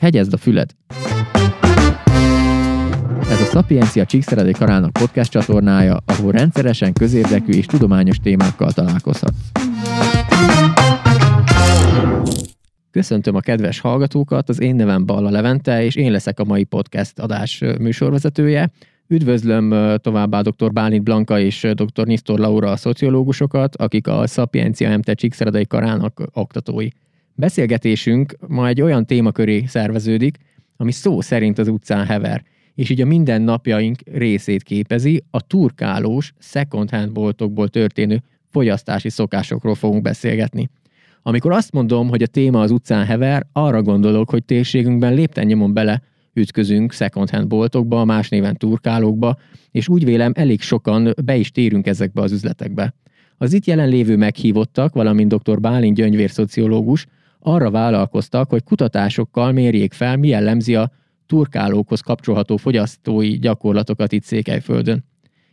Hegyezd a füled! Ez a Szapiencia Csíkszeredé Karának podcast csatornája, ahol rendszeresen közérdekű és tudományos témákkal találkozhatsz. Köszöntöm a kedves hallgatókat, az én nevem Balla Levente, és én leszek a mai podcast adás műsorvezetője. Üdvözlöm továbbá dr. Bálint Blanka és dr. Nisztor Laura a szociológusokat, akik a Szapiencia MT Csíkszeredei Karának oktatói. Beszélgetésünk ma egy olyan témaköré szerveződik, ami szó szerint az utcán hever, és így a mindennapjaink részét képezi, a turkálós, second-hand boltokból történő fogyasztási szokásokról fogunk beszélgetni. Amikor azt mondom, hogy a téma az utcán hever, arra gondolok, hogy térségünkben lépten nyomon bele ütközünk second-hand boltokba, más néven turkálókba, és úgy vélem elég sokan be is térünk ezekbe az üzletekbe. Az itt jelenlévő meghívottak, valamint dr. Bálint gyöngyvér szociológus, arra vállalkoztak, hogy kutatásokkal mérjék fel, mi jellemzi a turkálókhoz kapcsolható fogyasztói gyakorlatokat itt Székelyföldön.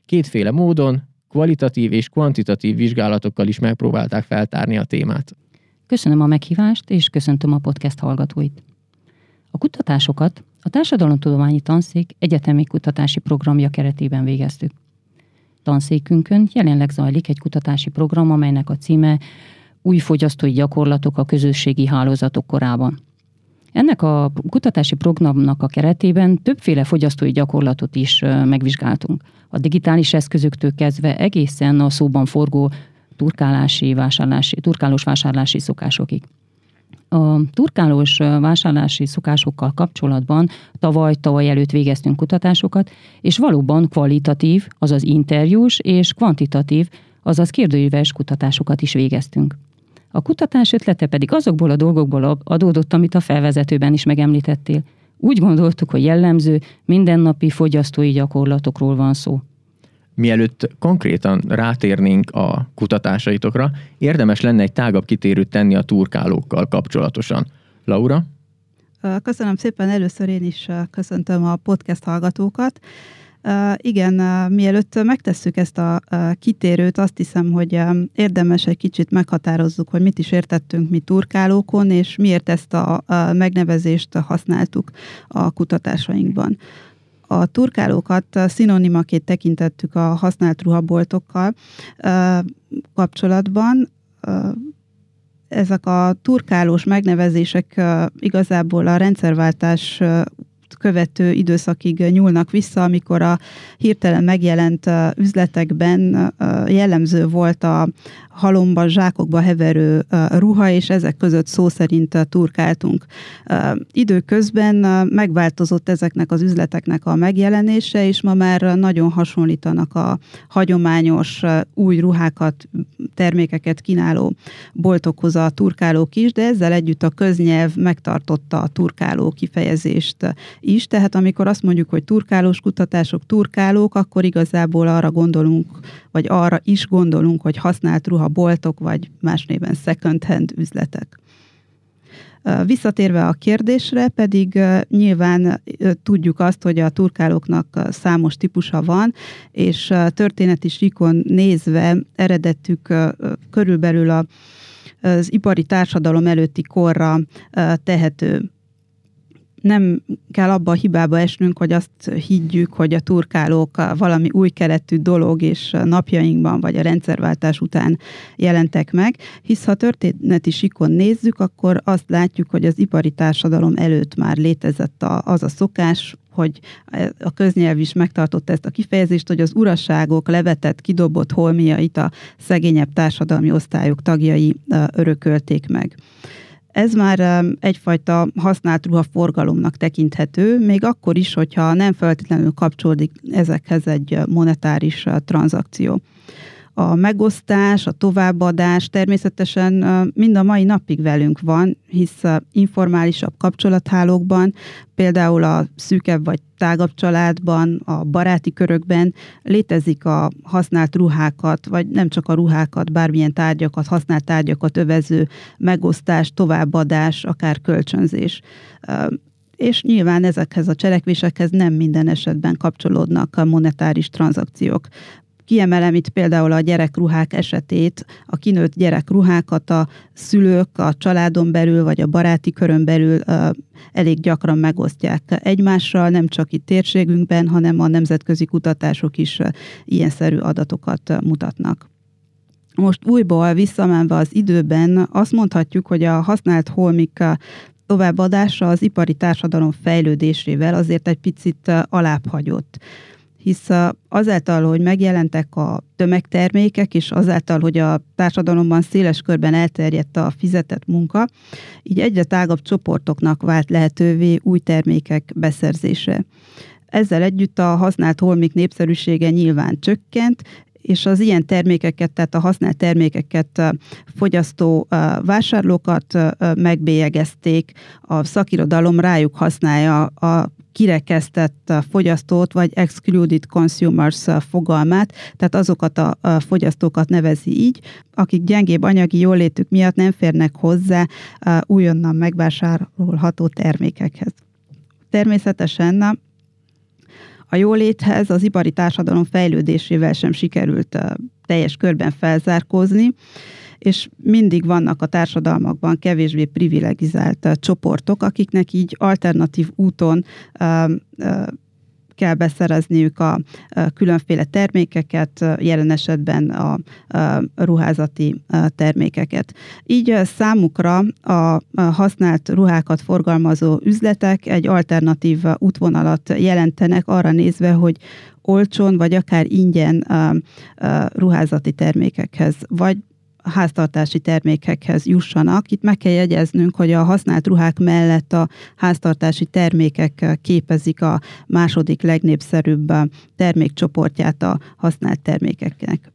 Kétféle módon, kvalitatív és kvantitatív vizsgálatokkal is megpróbálták feltárni a témát. Köszönöm a meghívást, és köszöntöm a podcast hallgatóit. A kutatásokat a Társadalomtudományi Tanszék egyetemi kutatási programja keretében végeztük. Tanszékünkön jelenleg zajlik egy kutatási program, amelynek a címe Új fogyasztói gyakorlatok a közösségi hálózatok korában. Ennek a kutatási programnak a keretében többféle fogyasztói gyakorlatot is megvizsgáltunk. A digitális eszközöktől kezdve egészen a szóban forgó turkálási, vásárlási, turkálós vásárlási szokásokig. A turkálós vásárlási szokásokkal kapcsolatban tavaly, tavaly előtt végeztünk kutatásokat, és valóban kvalitatív, azaz interjús, és kvantitatív, azaz kérdőíves kutatásokat is végeztünk. A kutatás ötlete pedig azokból a dolgokból adódott, amit a felvezetőben is megemlítettél. Úgy gondoltuk, hogy jellemző, mindennapi fogyasztói gyakorlatokról van szó. Mielőtt konkrétan rátérnénk a kutatásaitokra, érdemes lenne egy tágabb kitérőt tenni a turkálókkal kapcsolatosan. Laura? Köszönöm szépen, először én is köszöntöm a podcast hallgatókat. Igen, mielőtt megtesszük ezt a kitérőt, azt hiszem, hogy érdemes egy kicsit meghatározzuk, hogy mit is értettünk mi turkálókon, és miért ezt a megnevezést használtuk a kutatásainkban. A turkálókat szinonimaként tekintettük a használt ruhaboltokkal kapcsolatban. Ezek a turkálós megnevezések igazából a rendszerváltás követő időszakig nyúlnak vissza, amikor a hirtelen megjelent üzletekben jellemző volt a halomba, zsákokba heverő ruha, és ezek között szó szerint turkáltunk. Időközben megváltozott ezeknek az üzleteknek a megjelenése, és ma már nagyon hasonlítanak a hagyományos új ruhákat, termékeket kínáló boltokhoz a turkálók is, de ezzel együtt a köznyelv megtartotta a turkáló kifejezést is, tehát amikor azt mondjuk, hogy turkálós kutatások, turkálók, akkor igazából arra gondolunk, vagy arra is gondolunk, hogy használt ruha boltok, vagy más néven second hand üzletek. Visszatérve a kérdésre, pedig nyilván tudjuk azt, hogy a turkálóknak számos típusa van, és történeti síkon nézve eredetük körülbelül az ipari társadalom előtti korra tehető nem kell abba a hibába esnünk, hogy azt higgyük, hogy a turkálók valami új keletű dolog, és napjainkban vagy a rendszerváltás után jelentek meg, hisz ha történeti sikon nézzük, akkor azt látjuk, hogy az ipari társadalom előtt már létezett a, az a szokás, hogy a köznyelv is megtartotta ezt a kifejezést, hogy az uraságok levetett, kidobott holmiait a szegényebb társadalmi osztályok tagjai örökölték meg. Ez már egyfajta használt ruha forgalomnak tekinthető, még akkor is, hogyha nem feltétlenül kapcsolódik ezekhez egy monetáris tranzakció a megosztás, a továbbadás természetesen mind a mai napig velünk van, hisz informálisabb kapcsolathálókban, például a szűkebb vagy tágabb családban, a baráti körökben létezik a használt ruhákat, vagy nem csak a ruhákat, bármilyen tárgyakat, használt tárgyakat övező megosztás, továbbadás, akár kölcsönzés. És nyilván ezekhez a cselekvésekhez nem minden esetben kapcsolódnak a monetáris tranzakciók Kiemelem itt például a gyerekruhák esetét, a kinőtt gyerekruhákat a szülők a családon belül vagy a baráti körön belül elég gyakran megosztják egymással, nem csak itt térségünkben, hanem a nemzetközi kutatások is ilyenszerű adatokat mutatnak. Most újból visszamenve az időben azt mondhatjuk, hogy a használt holmik továbbadása az ipari társadalom fejlődésével azért egy picit alább hagyott hisz azáltal, hogy megjelentek a tömegtermékek, és azáltal, hogy a társadalomban széles körben elterjedt a fizetett munka, így egyre tágabb csoportoknak vált lehetővé új termékek beszerzése. Ezzel együtt a használt holmik népszerűsége nyilván csökkent, és az ilyen termékeket, tehát a használt termékeket fogyasztó vásárlókat megbélyegezték, a szakirodalom rájuk használja a kirekesztett fogyasztót, vagy excluded consumers fogalmát, tehát azokat a fogyasztókat nevezi így, akik gyengébb anyagi jólétük miatt nem férnek hozzá újonnan megvásárolható termékekhez. Természetesen a jóléthez az ipari társadalom fejlődésével sem sikerült teljes körben felzárkózni, és mindig vannak a társadalmakban kevésbé privilegizált csoportok, akiknek így alternatív úton kell beszerezniük a, különféle termékeket, jelen esetben a, ruházati termékeket. Így számukra a használt ruhákat forgalmazó üzletek egy alternatív útvonalat jelentenek arra nézve, hogy olcsón vagy akár ingyen ruházati termékekhez, vagy háztartási termékekhez jussanak. Itt meg kell jegyeznünk, hogy a használt ruhák mellett a háztartási termékek képezik a második legnépszerűbb termékcsoportját a használt termékeknek.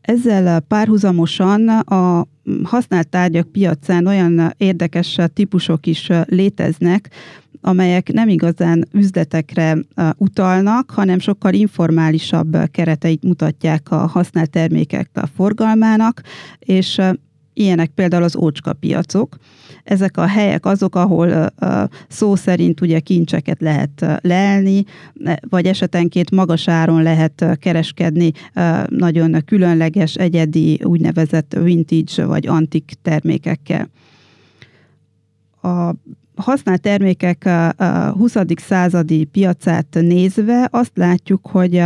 Ezzel párhuzamosan a használt tárgyak piacán olyan érdekes típusok is léteznek, amelyek nem igazán üzletekre utalnak, hanem sokkal informálisabb kereteit mutatják a használt termékek a forgalmának, és ilyenek például az ócska piacok. Ezek a helyek azok, ahol szó szerint ugye kincseket lehet leelni, vagy esetenként magas áron lehet kereskedni nagyon különleges, egyedi, úgynevezett vintage vagy antik termékekkel. A használt termékek 20. századi piacát nézve azt látjuk, hogy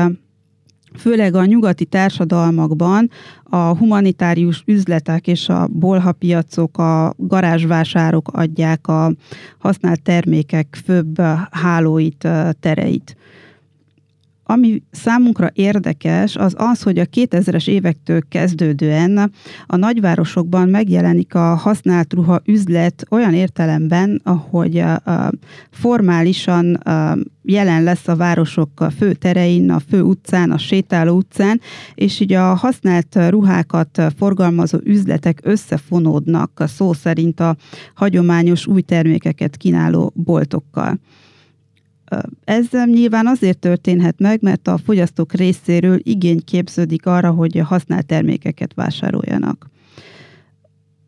főleg a nyugati társadalmakban a humanitárius üzletek és a bolhapiacok, a garázsvásárok adják a használt termékek főbb hálóit, tereit. Ami számunkra érdekes, az az, hogy a 2000-es évektől kezdődően a nagyvárosokban megjelenik a használt ruha üzlet olyan értelemben, ahogy formálisan jelen lesz a városok a fő terein, a fő utcán, a sétáló utcán, és így a használt ruhákat forgalmazó üzletek összefonódnak szó szerint a hagyományos új termékeket kínáló boltokkal. Ez nyilván azért történhet meg, mert a fogyasztók részéről igény képződik arra, hogy használt termékeket vásároljanak.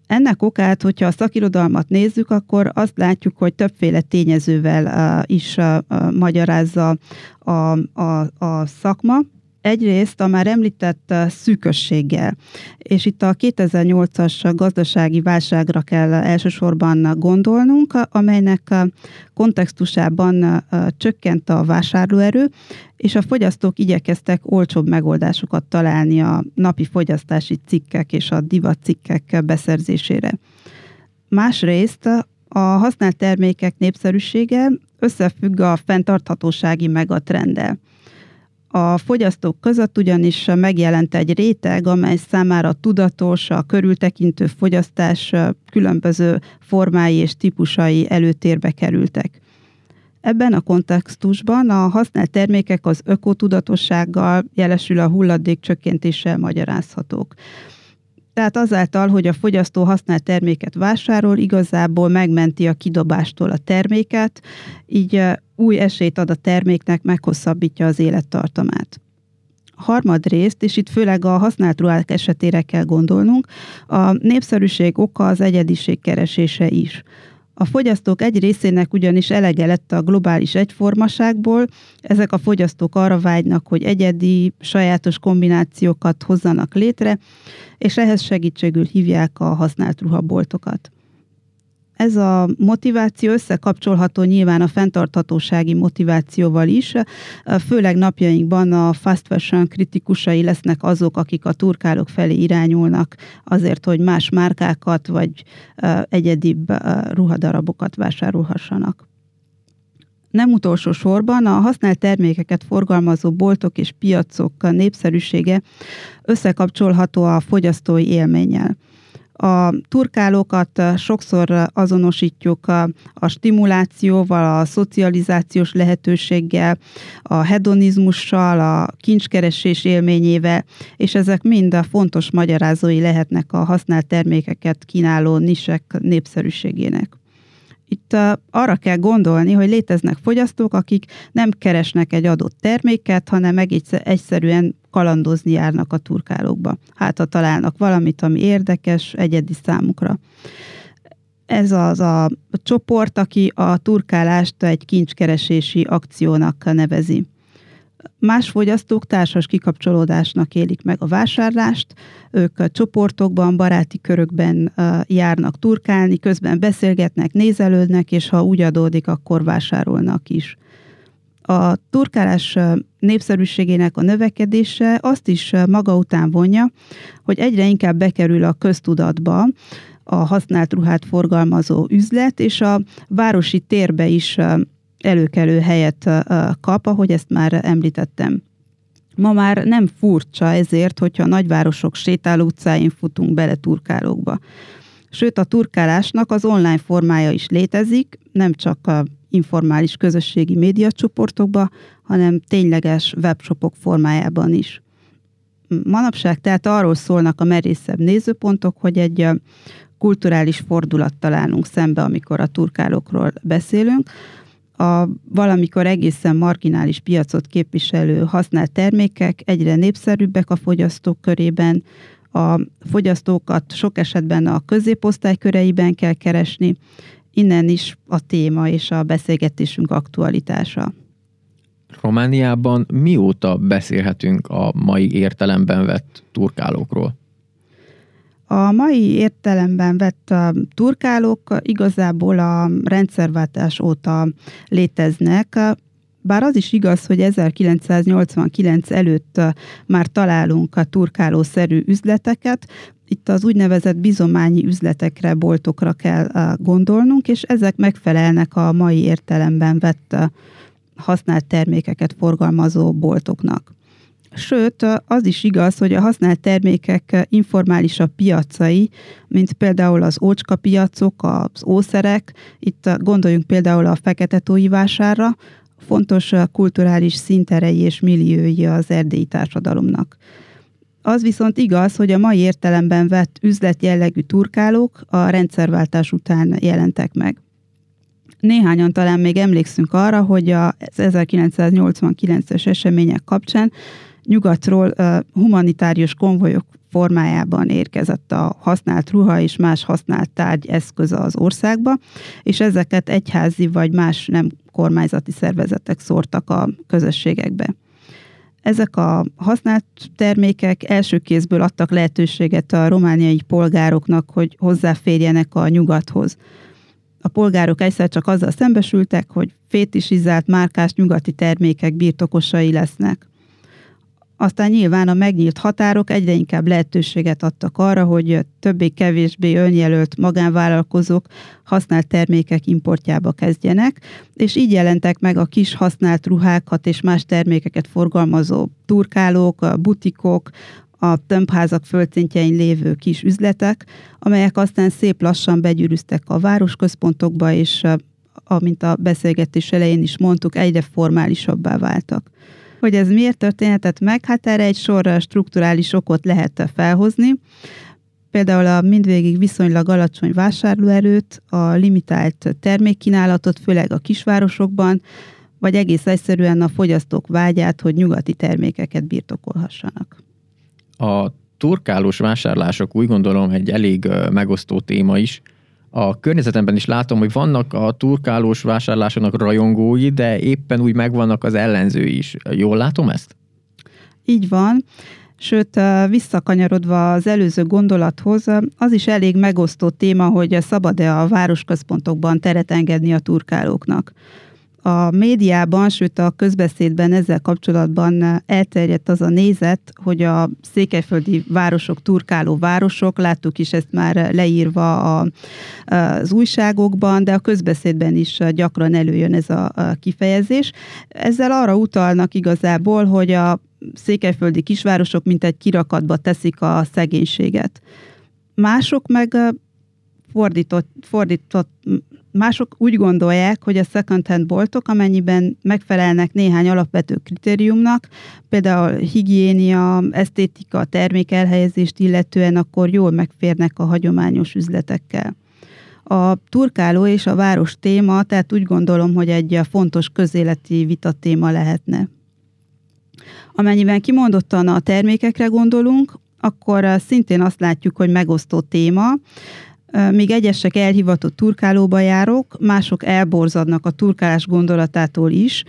Ennek okát, hogyha a szakirodalmat nézzük, akkor azt látjuk, hogy többféle tényezővel is magyarázza a, a, a szakma. Egyrészt a már említett szűkösséggel, és itt a 2008-as gazdasági válságra kell elsősorban gondolnunk, amelynek kontextusában csökkent a vásárlóerő, és a fogyasztók igyekeztek olcsóbb megoldásokat találni a napi fogyasztási cikkek és a divat cikkek beszerzésére. Másrészt a használt termékek népszerűsége összefügg a fenntarthatósági megatrenddel. A fogyasztók között ugyanis megjelent egy réteg, amely számára tudatos, a körültekintő fogyasztás különböző formái és típusai előtérbe kerültek. Ebben a kontextusban a használt termékek az ökotudatossággal, jelesül a hulladék csökkentéssel magyarázhatók. Tehát azáltal, hogy a fogyasztó használt terméket vásárol, igazából megmenti a kidobástól a terméket, így új esélyt ad a terméknek, meghosszabbítja az élettartamát. Harmadrészt, és itt főleg a használt ruhák esetére kell gondolnunk, a népszerűség oka az egyediség keresése is. A fogyasztók egy részének ugyanis elege lett a globális egyformaságból, ezek a fogyasztók arra vágynak, hogy egyedi, sajátos kombinációkat hozzanak létre, és ehhez segítségül hívják a használt ruhaboltokat. Ez a motiváció összekapcsolható nyilván a fenntarthatósági motivációval is, főleg napjainkban a fast fashion kritikusai lesznek azok, akik a turkálok felé irányulnak azért, hogy más márkákat vagy egyedibb ruhadarabokat vásárolhassanak. Nem utolsó sorban a használt termékeket forgalmazó boltok és piacok népszerűsége összekapcsolható a fogyasztói élménnyel. A turkálókat sokszor azonosítjuk a, a stimulációval, a szocializációs lehetőséggel, a hedonizmussal, a kincskeresés élményével, és ezek mind a fontos magyarázói lehetnek a használt termékeket kínáló nisek népszerűségének. Itt arra kell gondolni, hogy léteznek fogyasztók, akik nem keresnek egy adott terméket, hanem meg egyszerűen kalandozni járnak a turkálókba. Hát, ha találnak valamit, ami érdekes, egyedi számukra. Ez az a csoport, aki a turkálást egy kincskeresési akciónak nevezi. Más fogyasztók társas kikapcsolódásnak élik meg a vásárlást, ők a csoportokban, baráti körökben járnak turkálni, közben beszélgetnek, nézelődnek, és ha úgy adódik, akkor vásárolnak is. A turkálás népszerűségének a növekedése azt is maga után vonja, hogy egyre inkább bekerül a köztudatba a használt ruhát forgalmazó üzlet, és a városi térbe is előkelő helyet kap, ahogy ezt már említettem. Ma már nem furcsa ezért, hogyha a nagyvárosok sétáló utcáin futunk bele turkálókba. Sőt, a turkálásnak az online formája is létezik, nem csak a informális közösségi médiacsoportokba, hanem tényleges webshopok formájában is. Manapság tehát arról szólnak a merészebb nézőpontok, hogy egy kulturális fordulat találunk szembe, amikor a turkálókról beszélünk, a valamikor egészen marginális piacot képviselő használt termékek egyre népszerűbbek a fogyasztók körében, a fogyasztókat sok esetben a középosztály köreiben kell keresni, innen is a téma és a beszélgetésünk aktualitása. Romániában mióta beszélhetünk a mai értelemben vett turkálókról? A mai értelemben vett turkálók igazából a rendszerváltás óta léteznek, bár az is igaz, hogy 1989 előtt már találunk a turkálószerű üzleteket, itt az úgynevezett bizományi üzletekre, boltokra kell gondolnunk, és ezek megfelelnek a mai értelemben vett használt termékeket forgalmazó boltoknak. Sőt, az is igaz, hogy a használt termékek informálisabb piacai, mint például az ócska piacok, az ószerek, itt gondoljunk például a fekete tói vásárra, fontos kulturális szinterei és milliói az erdélyi társadalomnak. Az viszont igaz, hogy a mai értelemben vett üzletjellegű turkálók a rendszerváltás után jelentek meg. Néhányan talán még emlékszünk arra, hogy az 1989-es események kapcsán nyugatról humanitárius konvojok formájában érkezett a használt ruha és más használt tárgy eszköze az országba, és ezeket egyházi vagy más nem kormányzati szervezetek szórtak a közösségekbe. Ezek a használt termékek első kézből adtak lehetőséget a romániai polgároknak, hogy hozzáférjenek a nyugathoz. A polgárok egyszer csak azzal szembesültek, hogy fétisizált márkás nyugati termékek birtokosai lesznek. Aztán nyilván a megnyílt határok egyre inkább lehetőséget adtak arra, hogy többé-kevésbé önjelölt magánvállalkozók használt termékek importjába kezdjenek, és így jelentek meg a kis használt ruhákat és más termékeket forgalmazó turkálók, butikok, a tömbházak földszintjein lévő kis üzletek, amelyek aztán szép lassan begyűrűztek a városközpontokba, és amint a beszélgetés elején is mondtuk, egyre formálisabbá váltak. Hogy ez miért történhetett meg? Hát erre egy sor strukturális okot lehet felhozni. Például a mindvégig viszonylag alacsony vásárlóerőt, a limitált termékkínálatot, főleg a kisvárosokban, vagy egész egyszerűen a fogyasztók vágyát, hogy nyugati termékeket birtokolhassanak. A turkálós vásárlások úgy gondolom egy elég megosztó téma is. A környezetemben is látom, hogy vannak a turkálós vásárlásának rajongói, de éppen úgy megvannak az ellenzői is. Jól látom ezt? Így van. Sőt, visszakanyarodva az előző gondolathoz, az is elég megosztó téma, hogy szabad-e a városközpontokban teret engedni a turkálóknak. A médiában, sőt a közbeszédben ezzel kapcsolatban elterjedt az a nézet, hogy a székelyföldi városok turkáló városok, láttuk is ezt már leírva a, az újságokban, de a közbeszédben is gyakran előjön ez a, a kifejezés. Ezzel arra utalnak igazából, hogy a székelyföldi kisvárosok mint egy kirakatba teszik a szegénységet. Mások meg fordított, fordított Mások úgy gondolják, hogy a second-hand boltok, amennyiben megfelelnek néhány alapvető kritériumnak, például higiénia, esztétika, termékelhelyezést illetően, akkor jól megférnek a hagyományos üzletekkel. A turkáló és a város téma, tehát úgy gondolom, hogy egy fontos közéleti vita téma lehetne. Amennyiben kimondottan a termékekre gondolunk, akkor szintén azt látjuk, hogy megosztó téma, Míg egyesek elhivatott turkálóba járok, mások elborzadnak a turkálás gondolatától is.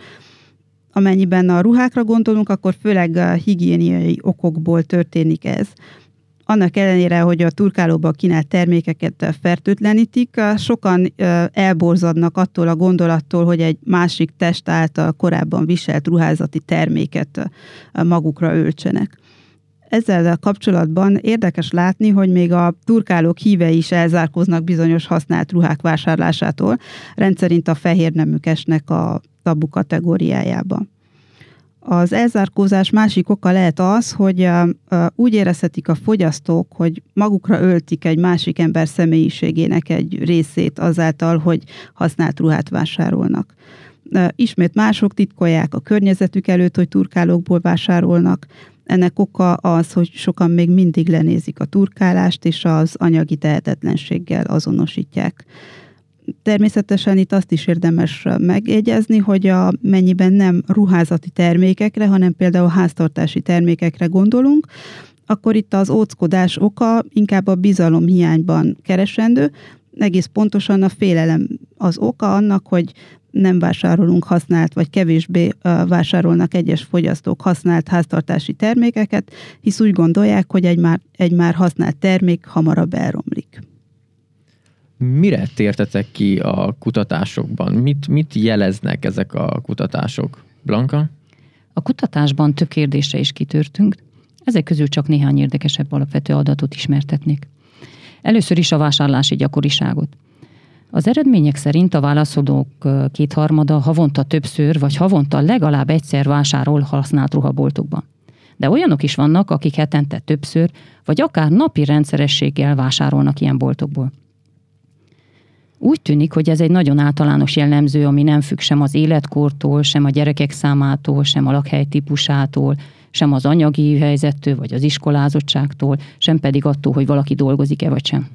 Amennyiben a ruhákra gondolunk, akkor főleg a higiéniai okokból történik ez. Annak ellenére, hogy a turkálóba kínált termékeket fertőtlenítik, sokan elborzadnak attól a gondolattól, hogy egy másik test által korábban viselt ruházati terméket magukra öltsenek ezzel kapcsolatban érdekes látni, hogy még a turkálók hívei is elzárkoznak bizonyos használt ruhák vásárlásától, rendszerint a fehér neműk esnek a tabu kategóriájába. Az elzárkózás másik oka lehet az, hogy úgy érezhetik a fogyasztók, hogy magukra öltik egy másik ember személyiségének egy részét azáltal, hogy használt ruhát vásárolnak. Ismét mások titkolják a környezetük előtt, hogy turkálókból vásárolnak, ennek oka az, hogy sokan még mindig lenézik a turkálást, és az anyagi tehetetlenséggel azonosítják. Természetesen itt azt is érdemes megjegyezni, hogy a, mennyiben nem ruházati termékekre, hanem például háztartási termékekre gondolunk, akkor itt az óckodás oka inkább a bizalom hiányban keresendő, egész pontosan a félelem az oka annak, hogy nem vásárolunk használt, vagy kevésbé vásárolnak egyes fogyasztók használt háztartási termékeket, hisz úgy gondolják, hogy egy már, egy már használt termék hamarabb elromlik. Mire tértetek ki a kutatásokban? Mit, mit jeleznek ezek a kutatások? Blanka? A kutatásban több kérdésre is kitörtünk, ezek közül csak néhány érdekesebb alapvető adatot ismertetnék. Először is a vásárlási gyakoriságot. Az eredmények szerint a válaszolók kétharmada havonta többször vagy havonta legalább egyszer vásárol használt ruhaboltokban. De olyanok is vannak, akik hetente többször, vagy akár napi rendszerességgel vásárolnak ilyen boltokból. Úgy tűnik, hogy ez egy nagyon általános jellemző, ami nem függ sem az életkortól, sem a gyerekek számától, sem a lakhely típusától, sem az anyagi helyzettől, vagy az iskolázottságtól, sem pedig attól, hogy valaki dolgozik-e vagy sem.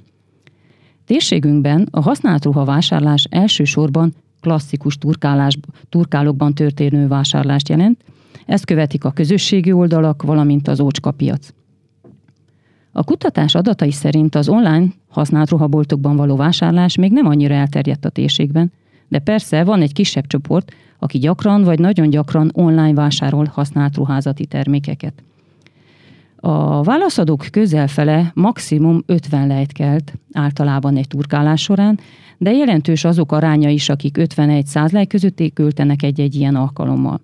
Térségünkben a használt ruha vásárlás elsősorban klasszikus turkálás, turkálókban történő vásárlást jelent, ezt követik a közösségi oldalak, valamint az ócskapiac. A kutatás adatai szerint az online használt ruhaboltokban való vásárlás még nem annyira elterjedt a térségben, de persze van egy kisebb csoport, aki gyakran vagy nagyon gyakran online vásárol használt ruházati termékeket. A válaszadók közelfele maximum 50 lejt kelt általában egy turkálás során, de jelentős azok aránya is, akik 51-100 lej között költenek egy-egy ilyen alkalommal.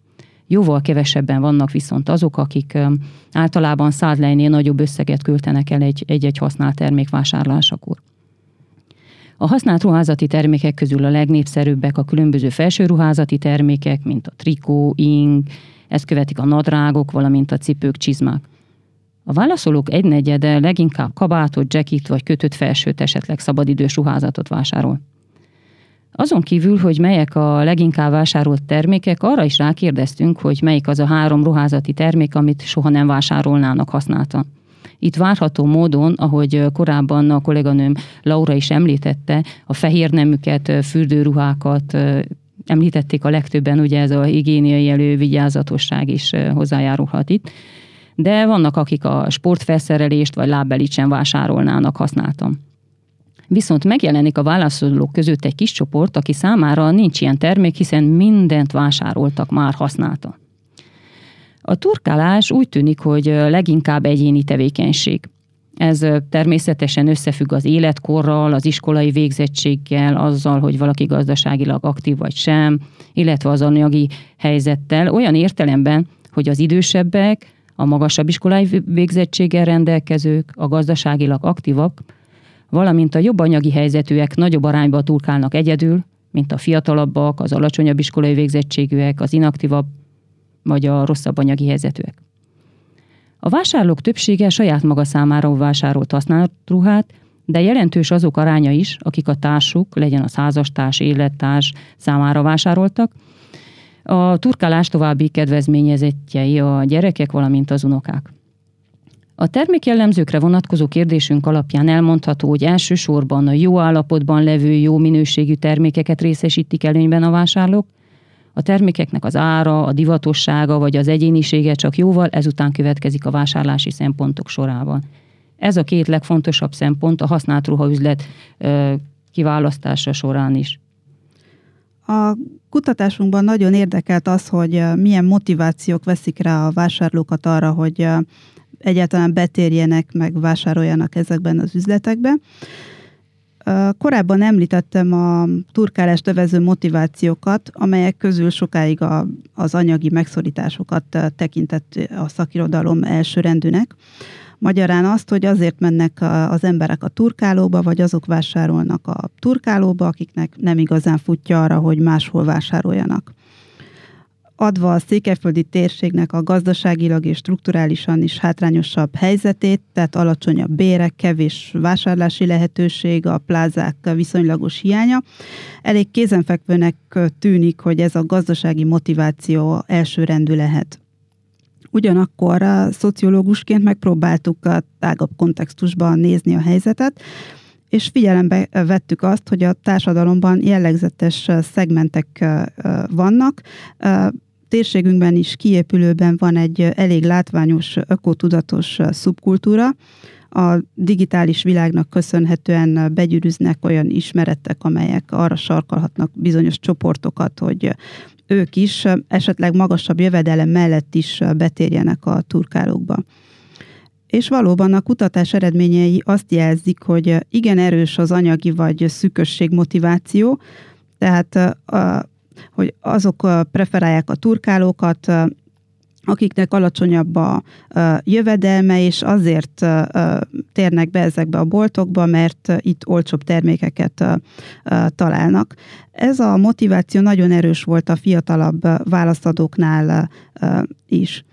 Jóval kevesebben vannak viszont azok, akik általában 100 lejnél nagyobb összeget költenek el egy-egy használt termék vásárlásakor. A használt ruházati termékek közül a legnépszerűbbek a különböző felsőruházati termékek, mint a trikó, ing, ezt követik a nadrágok, valamint a cipők, csizmák. A válaszolók egynegyede leginkább kabátot, jackit vagy kötött felsőt, esetleg szabadidős ruházatot vásárol. Azon kívül, hogy melyek a leginkább vásárolt termékek, arra is rákérdeztünk, hogy melyik az a három ruházati termék, amit soha nem vásárolnának használtan. Itt várható módon, ahogy korábban a kolléganőm Laura is említette, a fehér nemüket, fürdőruhákat, említették a legtöbben, ugye ez a higiéniai elővigyázatosság is hozzájárulhat itt de vannak, akik a sportfelszerelést vagy lábbelit sem vásárolnának használtam. Viszont megjelenik a válaszolók között egy kis csoport, aki számára nincs ilyen termék, hiszen mindent vásároltak már használta. A turkálás úgy tűnik, hogy leginkább egyéni tevékenység. Ez természetesen összefügg az életkorral, az iskolai végzettséggel, azzal, hogy valaki gazdaságilag aktív vagy sem, illetve az anyagi helyzettel, olyan értelemben, hogy az idősebbek, a magasabb iskolai végzettséggel rendelkezők, a gazdaságilag aktívak, valamint a jobb anyagi helyzetűek nagyobb arányba turkálnak egyedül, mint a fiatalabbak, az alacsonyabb iskolai végzettségűek, az inaktívabb vagy a rosszabb anyagi helyzetűek. A vásárlók többsége saját maga számára vásárolt használt ruhát, de jelentős azok aránya is, akik a társuk, legyen a házastárs, élettárs számára vásároltak. A turkálás további kedvezményezettjei a gyerekek, valamint az unokák. A termékjellemzőkre vonatkozó kérdésünk alapján elmondható, hogy elsősorban a jó állapotban levő, jó minőségű termékeket részesítik előnyben a vásárlók, a termékeknek az ára, a divatossága vagy az egyénisége csak jóval ezután következik a vásárlási szempontok sorában. Ez a két legfontosabb szempont a használt ruhaüzlet kiválasztása során is. A kutatásunkban nagyon érdekelt az, hogy milyen motivációk veszik rá a vásárlókat arra, hogy egyáltalán betérjenek, meg vásároljanak ezekben az üzletekben. Korábban említettem a turkálást övező motivációkat, amelyek közül sokáig a, az anyagi megszorításokat tekintett a szakirodalom elsőrendűnek. Magyarán azt, hogy azért mennek az emberek a turkálóba, vagy azok vásárolnak a turkálóba, akiknek nem igazán futja arra, hogy máshol vásároljanak adva a székelyföldi térségnek a gazdaságilag és strukturálisan is hátrányosabb helyzetét, tehát alacsonyabb bérek, kevés vásárlási lehetőség, a plázák viszonylagos hiánya. Elég kézenfekvőnek tűnik, hogy ez a gazdasági motiváció elsőrendű lehet. Ugyanakkor a szociológusként megpróbáltuk a tágabb kontextusban nézni a helyzetet, és figyelembe vettük azt, hogy a társadalomban jellegzetes szegmentek vannak, térségünkben is kiépülőben van egy elég látványos, ökotudatos szubkultúra. A digitális világnak köszönhetően begyűrűznek olyan ismeretek, amelyek arra sarkalhatnak bizonyos csoportokat, hogy ők is esetleg magasabb jövedelem mellett is betérjenek a turkálókba. És valóban a kutatás eredményei azt jelzik, hogy igen erős az anyagi vagy szűkösség motiváció, tehát hogy azok preferálják a turkálókat, akiknek alacsonyabb a jövedelme, és azért térnek be ezekbe a boltokba, mert itt olcsóbb termékeket találnak. Ez a motiváció nagyon erős volt a fiatalabb választadóknál is.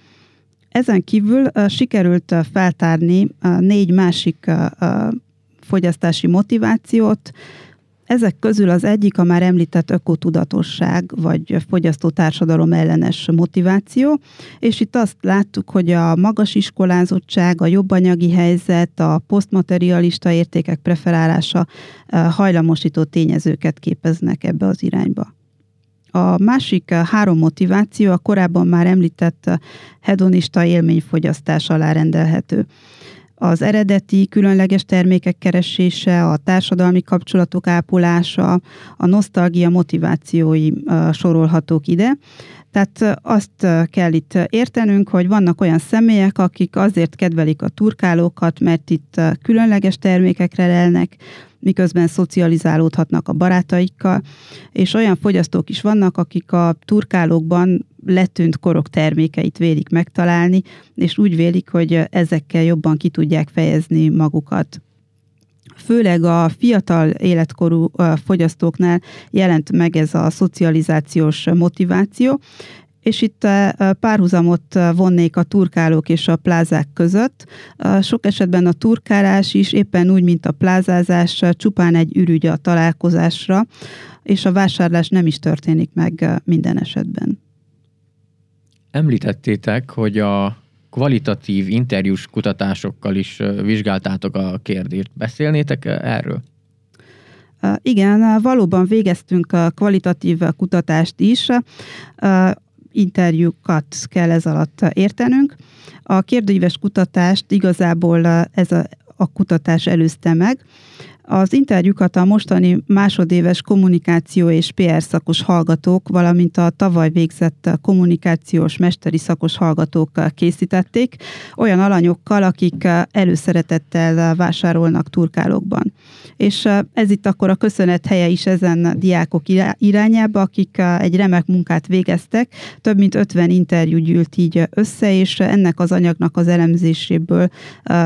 Ezen kívül sikerült feltárni négy másik fogyasztási motivációt, ezek közül az egyik a már említett ökotudatosság, vagy fogyasztótársadalom ellenes motiváció, és itt azt láttuk, hogy a magas iskolázottság, a jobb anyagi helyzet, a posztmaterialista értékek preferálása hajlamosító tényezőket képeznek ebbe az irányba. A másik három motiváció a korábban már említett hedonista élményfogyasztás alá rendelhető az eredeti különleges termékek keresése, a társadalmi kapcsolatok ápolása, a nosztalgia motivációi sorolhatók ide. Tehát azt kell itt értenünk, hogy vannak olyan személyek, akik azért kedvelik a turkálókat, mert itt különleges termékekre lelnek, miközben szocializálódhatnak a barátaikkal, és olyan fogyasztók is vannak, akik a turkálókban letűnt korok termékeit vélik megtalálni, és úgy vélik, hogy ezekkel jobban ki tudják fejezni magukat. Főleg a fiatal életkorú fogyasztóknál jelent meg ez a szocializációs motiváció, és itt párhuzamot vonnék a turkálók és a plázák között. Sok esetben a turkálás is éppen úgy, mint a plázázás, csupán egy ürügy a találkozásra, és a vásárlás nem is történik meg minden esetben. Említettétek, hogy a kvalitatív interjús kutatásokkal is vizsgáltátok a kérdést. Beszélnétek erről? Igen, valóban végeztünk a kvalitatív kutatást is interjúkat kell ez alatt értenünk. A kérdőíves kutatást igazából ez a, a kutatás előzte meg. Az interjúkat a mostani másodéves kommunikáció és PR szakos hallgatók, valamint a tavaly végzett kommunikációs mesteri szakos hallgatók készítették, olyan alanyokkal, akik előszeretettel vásárolnak turkálókban. És ez itt akkor a köszönet helye is ezen diákok irányába, akik egy remek munkát végeztek. Több mint 50 interjú gyűlt így össze, és ennek az anyagnak az elemzéséből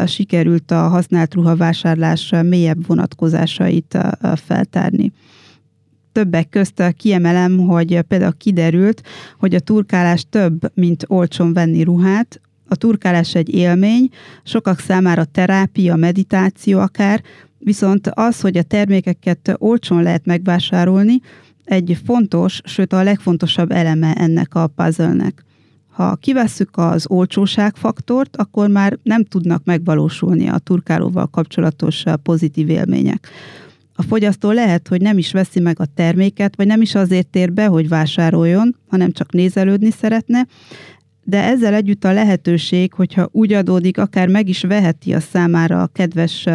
sikerült a használt ruhavásárlás mélyebb vonat vonatkozásait feltárni többek közt kiemelem, hogy például kiderült, hogy a turkálás több, mint olcsón venni ruhát, a turkálás egy élmény, sokak számára terápia, meditáció akár, viszont az, hogy a termékeket olcsón lehet megvásárolni, egy fontos, sőt a legfontosabb eleme ennek a puzzle-nek. Ha kivesszük az olcsóságfaktort, akkor már nem tudnak megvalósulni a turkálóval kapcsolatos pozitív élmények. A fogyasztó lehet, hogy nem is veszi meg a terméket, vagy nem is azért tér be, hogy vásároljon, hanem csak nézelődni szeretne, de ezzel együtt a lehetőség, hogyha úgy adódik, akár meg is veheti a számára a kedves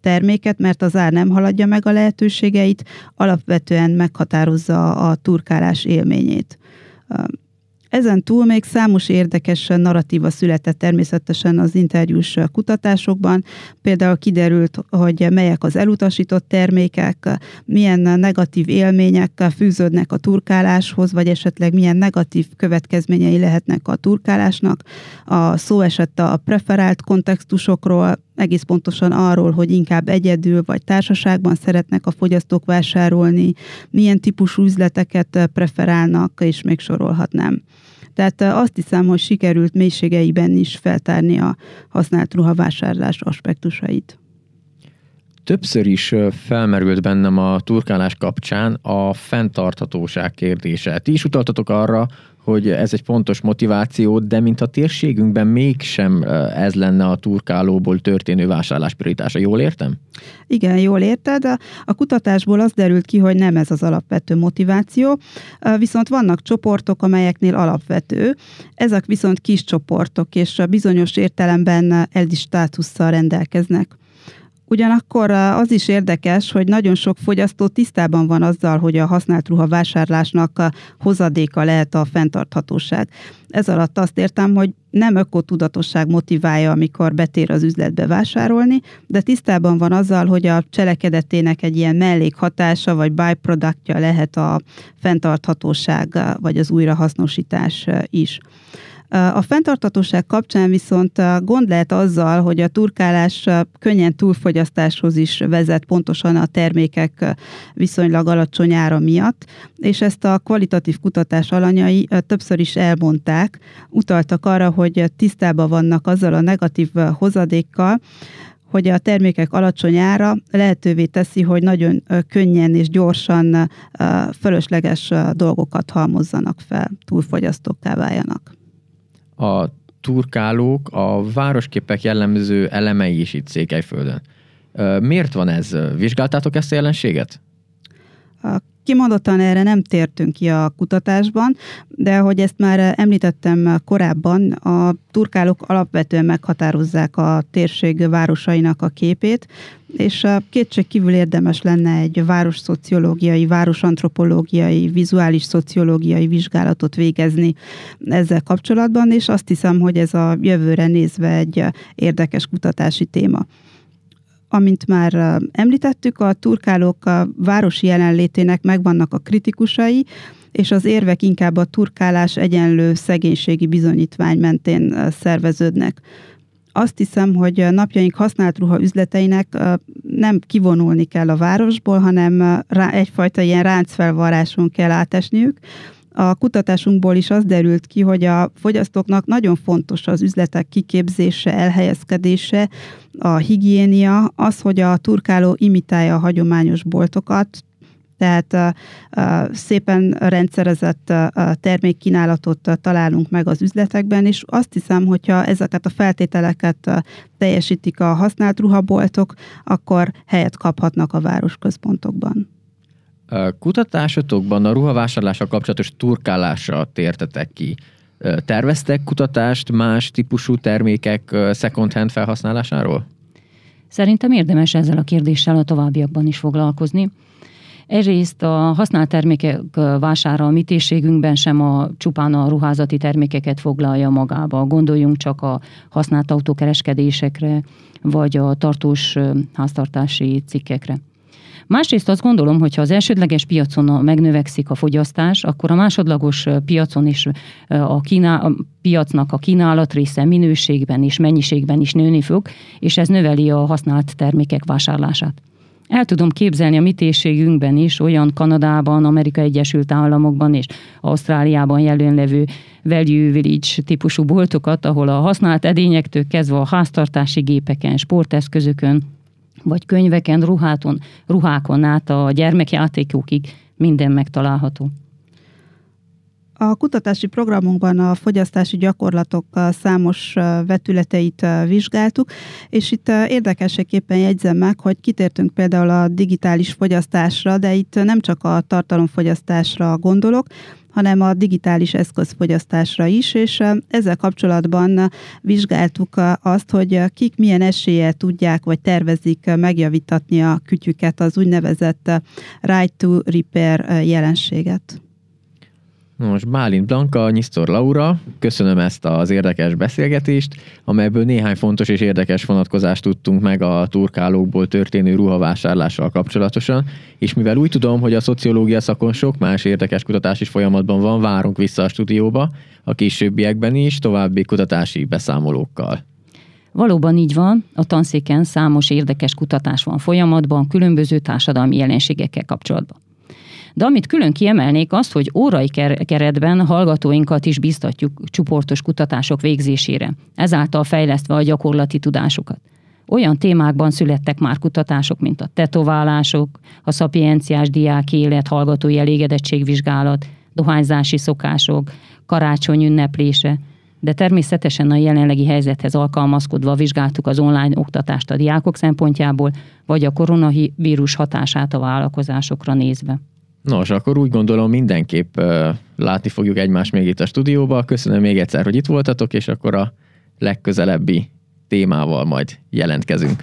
terméket, mert az ár nem haladja meg a lehetőségeit, alapvetően meghatározza a turkálás élményét. Ezen túl még számos érdekes narratíva született természetesen az interjús kutatásokban. Például kiderült, hogy melyek az elutasított termékek, milyen negatív élmények fűződnek a turkáláshoz, vagy esetleg milyen negatív következményei lehetnek a turkálásnak. A szó esett a preferált kontextusokról, egész pontosan arról, hogy inkább egyedül vagy társaságban szeretnek a fogyasztók vásárolni, milyen típusú üzleteket preferálnak, és még sorolhatnám. Tehát azt hiszem, hogy sikerült mélységeiben is feltárni a használt ruhavásárlás aspektusait. Többször is felmerült bennem a turkálás kapcsán a fenntarthatóság kérdése. Ti is utaltatok arra, hogy ez egy fontos motiváció, de mint a térségünkben mégsem ez lenne a turkálóból történő vásárlás prioritása. Jól értem? Igen, jól érted. A kutatásból az derült ki, hogy nem ez az alapvető motiváció, viszont vannak csoportok, amelyeknél alapvető. Ezek viszont kis csoportok, és bizonyos értelemben eldi státusszal rendelkeznek. Ugyanakkor az is érdekes, hogy nagyon sok fogyasztó tisztában van azzal, hogy a használt ruha vásárlásnak a hozadéka lehet a fenntarthatóság. Ez alatt azt értem, hogy nem ökotudatosság motiválja, amikor betér az üzletbe vásárolni, de tisztában van azzal, hogy a cselekedetének egy ilyen mellékhatása vagy byproductja lehet a fenntarthatóság vagy az újrahasznosítás is. A fenntartatóság kapcsán viszont gond lehet azzal, hogy a turkálás könnyen túlfogyasztáshoz is vezet pontosan a termékek viszonylag alacsony ára miatt, és ezt a kvalitatív kutatás alanyai többször is elmondták, utaltak arra, hogy tisztában vannak azzal a negatív hozadékkal, hogy a termékek alacsony ára lehetővé teszi, hogy nagyon könnyen és gyorsan fölösleges dolgokat halmozzanak fel, túlfogyasztókká váljanak a turkálók a városképek jellemző elemei is itt Székelyföldön. Miért van ez? Vizsgáltátok ezt a jelenséget? Kimondottan erre nem tértünk ki a kutatásban, de hogy ezt már említettem korábban, a turkálók alapvetően meghatározzák a térség városainak a képét, és kétség kívül érdemes lenne egy városszociológiai, városantropológiai, vizuális szociológiai vizsgálatot végezni ezzel kapcsolatban, és azt hiszem, hogy ez a jövőre nézve egy érdekes kutatási téma amint már említettük, a turkálók a városi jelenlétének megvannak a kritikusai, és az érvek inkább a turkálás egyenlő szegénységi bizonyítvány mentén szerveződnek. Azt hiszem, hogy napjaink használt ruha üzleteinek nem kivonulni kell a városból, hanem egyfajta ilyen ráncfelvaráson kell átesniük, a kutatásunkból is az derült ki, hogy a fogyasztóknak nagyon fontos az üzletek kiképzése, elhelyezkedése, a higiénia, az, hogy a turkáló imitálja a hagyományos boltokat, tehát szépen rendszerezett uh, termékkínálatot találunk meg az üzletekben, és azt hiszem, hogyha ezeket a feltételeket teljesítik a használt ruhaboltok, akkor helyet kaphatnak a városközpontokban. Kutatásotokban a ruhavásárlással kapcsolatos turkálásra tértetek ki. Terveztek kutatást más típusú termékek second-hand felhasználásáról? Szerintem érdemes ezzel a kérdéssel a továbbiakban is foglalkozni. Egyrészt a használt termékek vására a mi térségünkben sem a csupán a ruházati termékeket foglalja magába. Gondoljunk csak a használt autókereskedésekre, vagy a tartós háztartási cikkekre. Másrészt azt gondolom, hogy ha az elsődleges piacon megnövekszik a fogyasztás, akkor a másodlagos piacon is a, kíná, a piacnak a kínálat része minőségben és mennyiségben is nőni fog, és ez növeli a használt termékek vásárlását. El tudom képzelni a mi térségünkben is, olyan Kanadában, Amerika Egyesült Államokban és Ausztráliában jelenlevő value village típusú boltokat, ahol a használt edényektől kezdve a háztartási gépeken, sporteszközökön, vagy könyveken, ruháton, ruhákon át a gyermekjátékokig minden megtalálható. A kutatási programunkban a fogyasztási gyakorlatok számos vetületeit vizsgáltuk, és itt érdekességképpen jegyzem meg, hogy kitértünk például a digitális fogyasztásra, de itt nem csak a tartalomfogyasztásra gondolok, hanem a digitális eszközfogyasztásra is, és ezzel kapcsolatban vizsgáltuk azt, hogy kik milyen eséllyel tudják vagy tervezik megjavítatni a kütyüket, az úgynevezett right to repair jelenséget. Most Bálint Blanka, Nyisztor Laura, köszönöm ezt az érdekes beszélgetést, amelyből néhány fontos és érdekes vonatkozást tudtunk meg a turkálókból történő ruhavásárlással kapcsolatosan, és mivel úgy tudom, hogy a szociológia szakon sok más érdekes kutatás is folyamatban van, várunk vissza a stúdióba, a későbbiekben is további kutatási beszámolókkal. Valóban így van, a tanszéken számos érdekes kutatás van folyamatban, különböző társadalmi jelenségekkel kapcsolatban. De amit külön kiemelnék azt, hogy órai keretben hallgatóinkat is biztatjuk csoportos kutatások végzésére, ezáltal fejlesztve a gyakorlati tudásukat. Olyan témákban születtek már kutatások, mint a tetoválások, a szapienciás diák élet, hallgatói elégedettségvizsgálat, dohányzási szokások, karácsony ünneplése, de természetesen a jelenlegi helyzethez alkalmazkodva vizsgáltuk az online oktatást a diákok szempontjából, vagy a koronavírus hatását a vállalkozásokra nézve. Nos, akkor úgy gondolom mindenképp látni fogjuk egymást még itt a stúdióba. Köszönöm még egyszer, hogy itt voltatok, és akkor a legközelebbi témával majd jelentkezünk.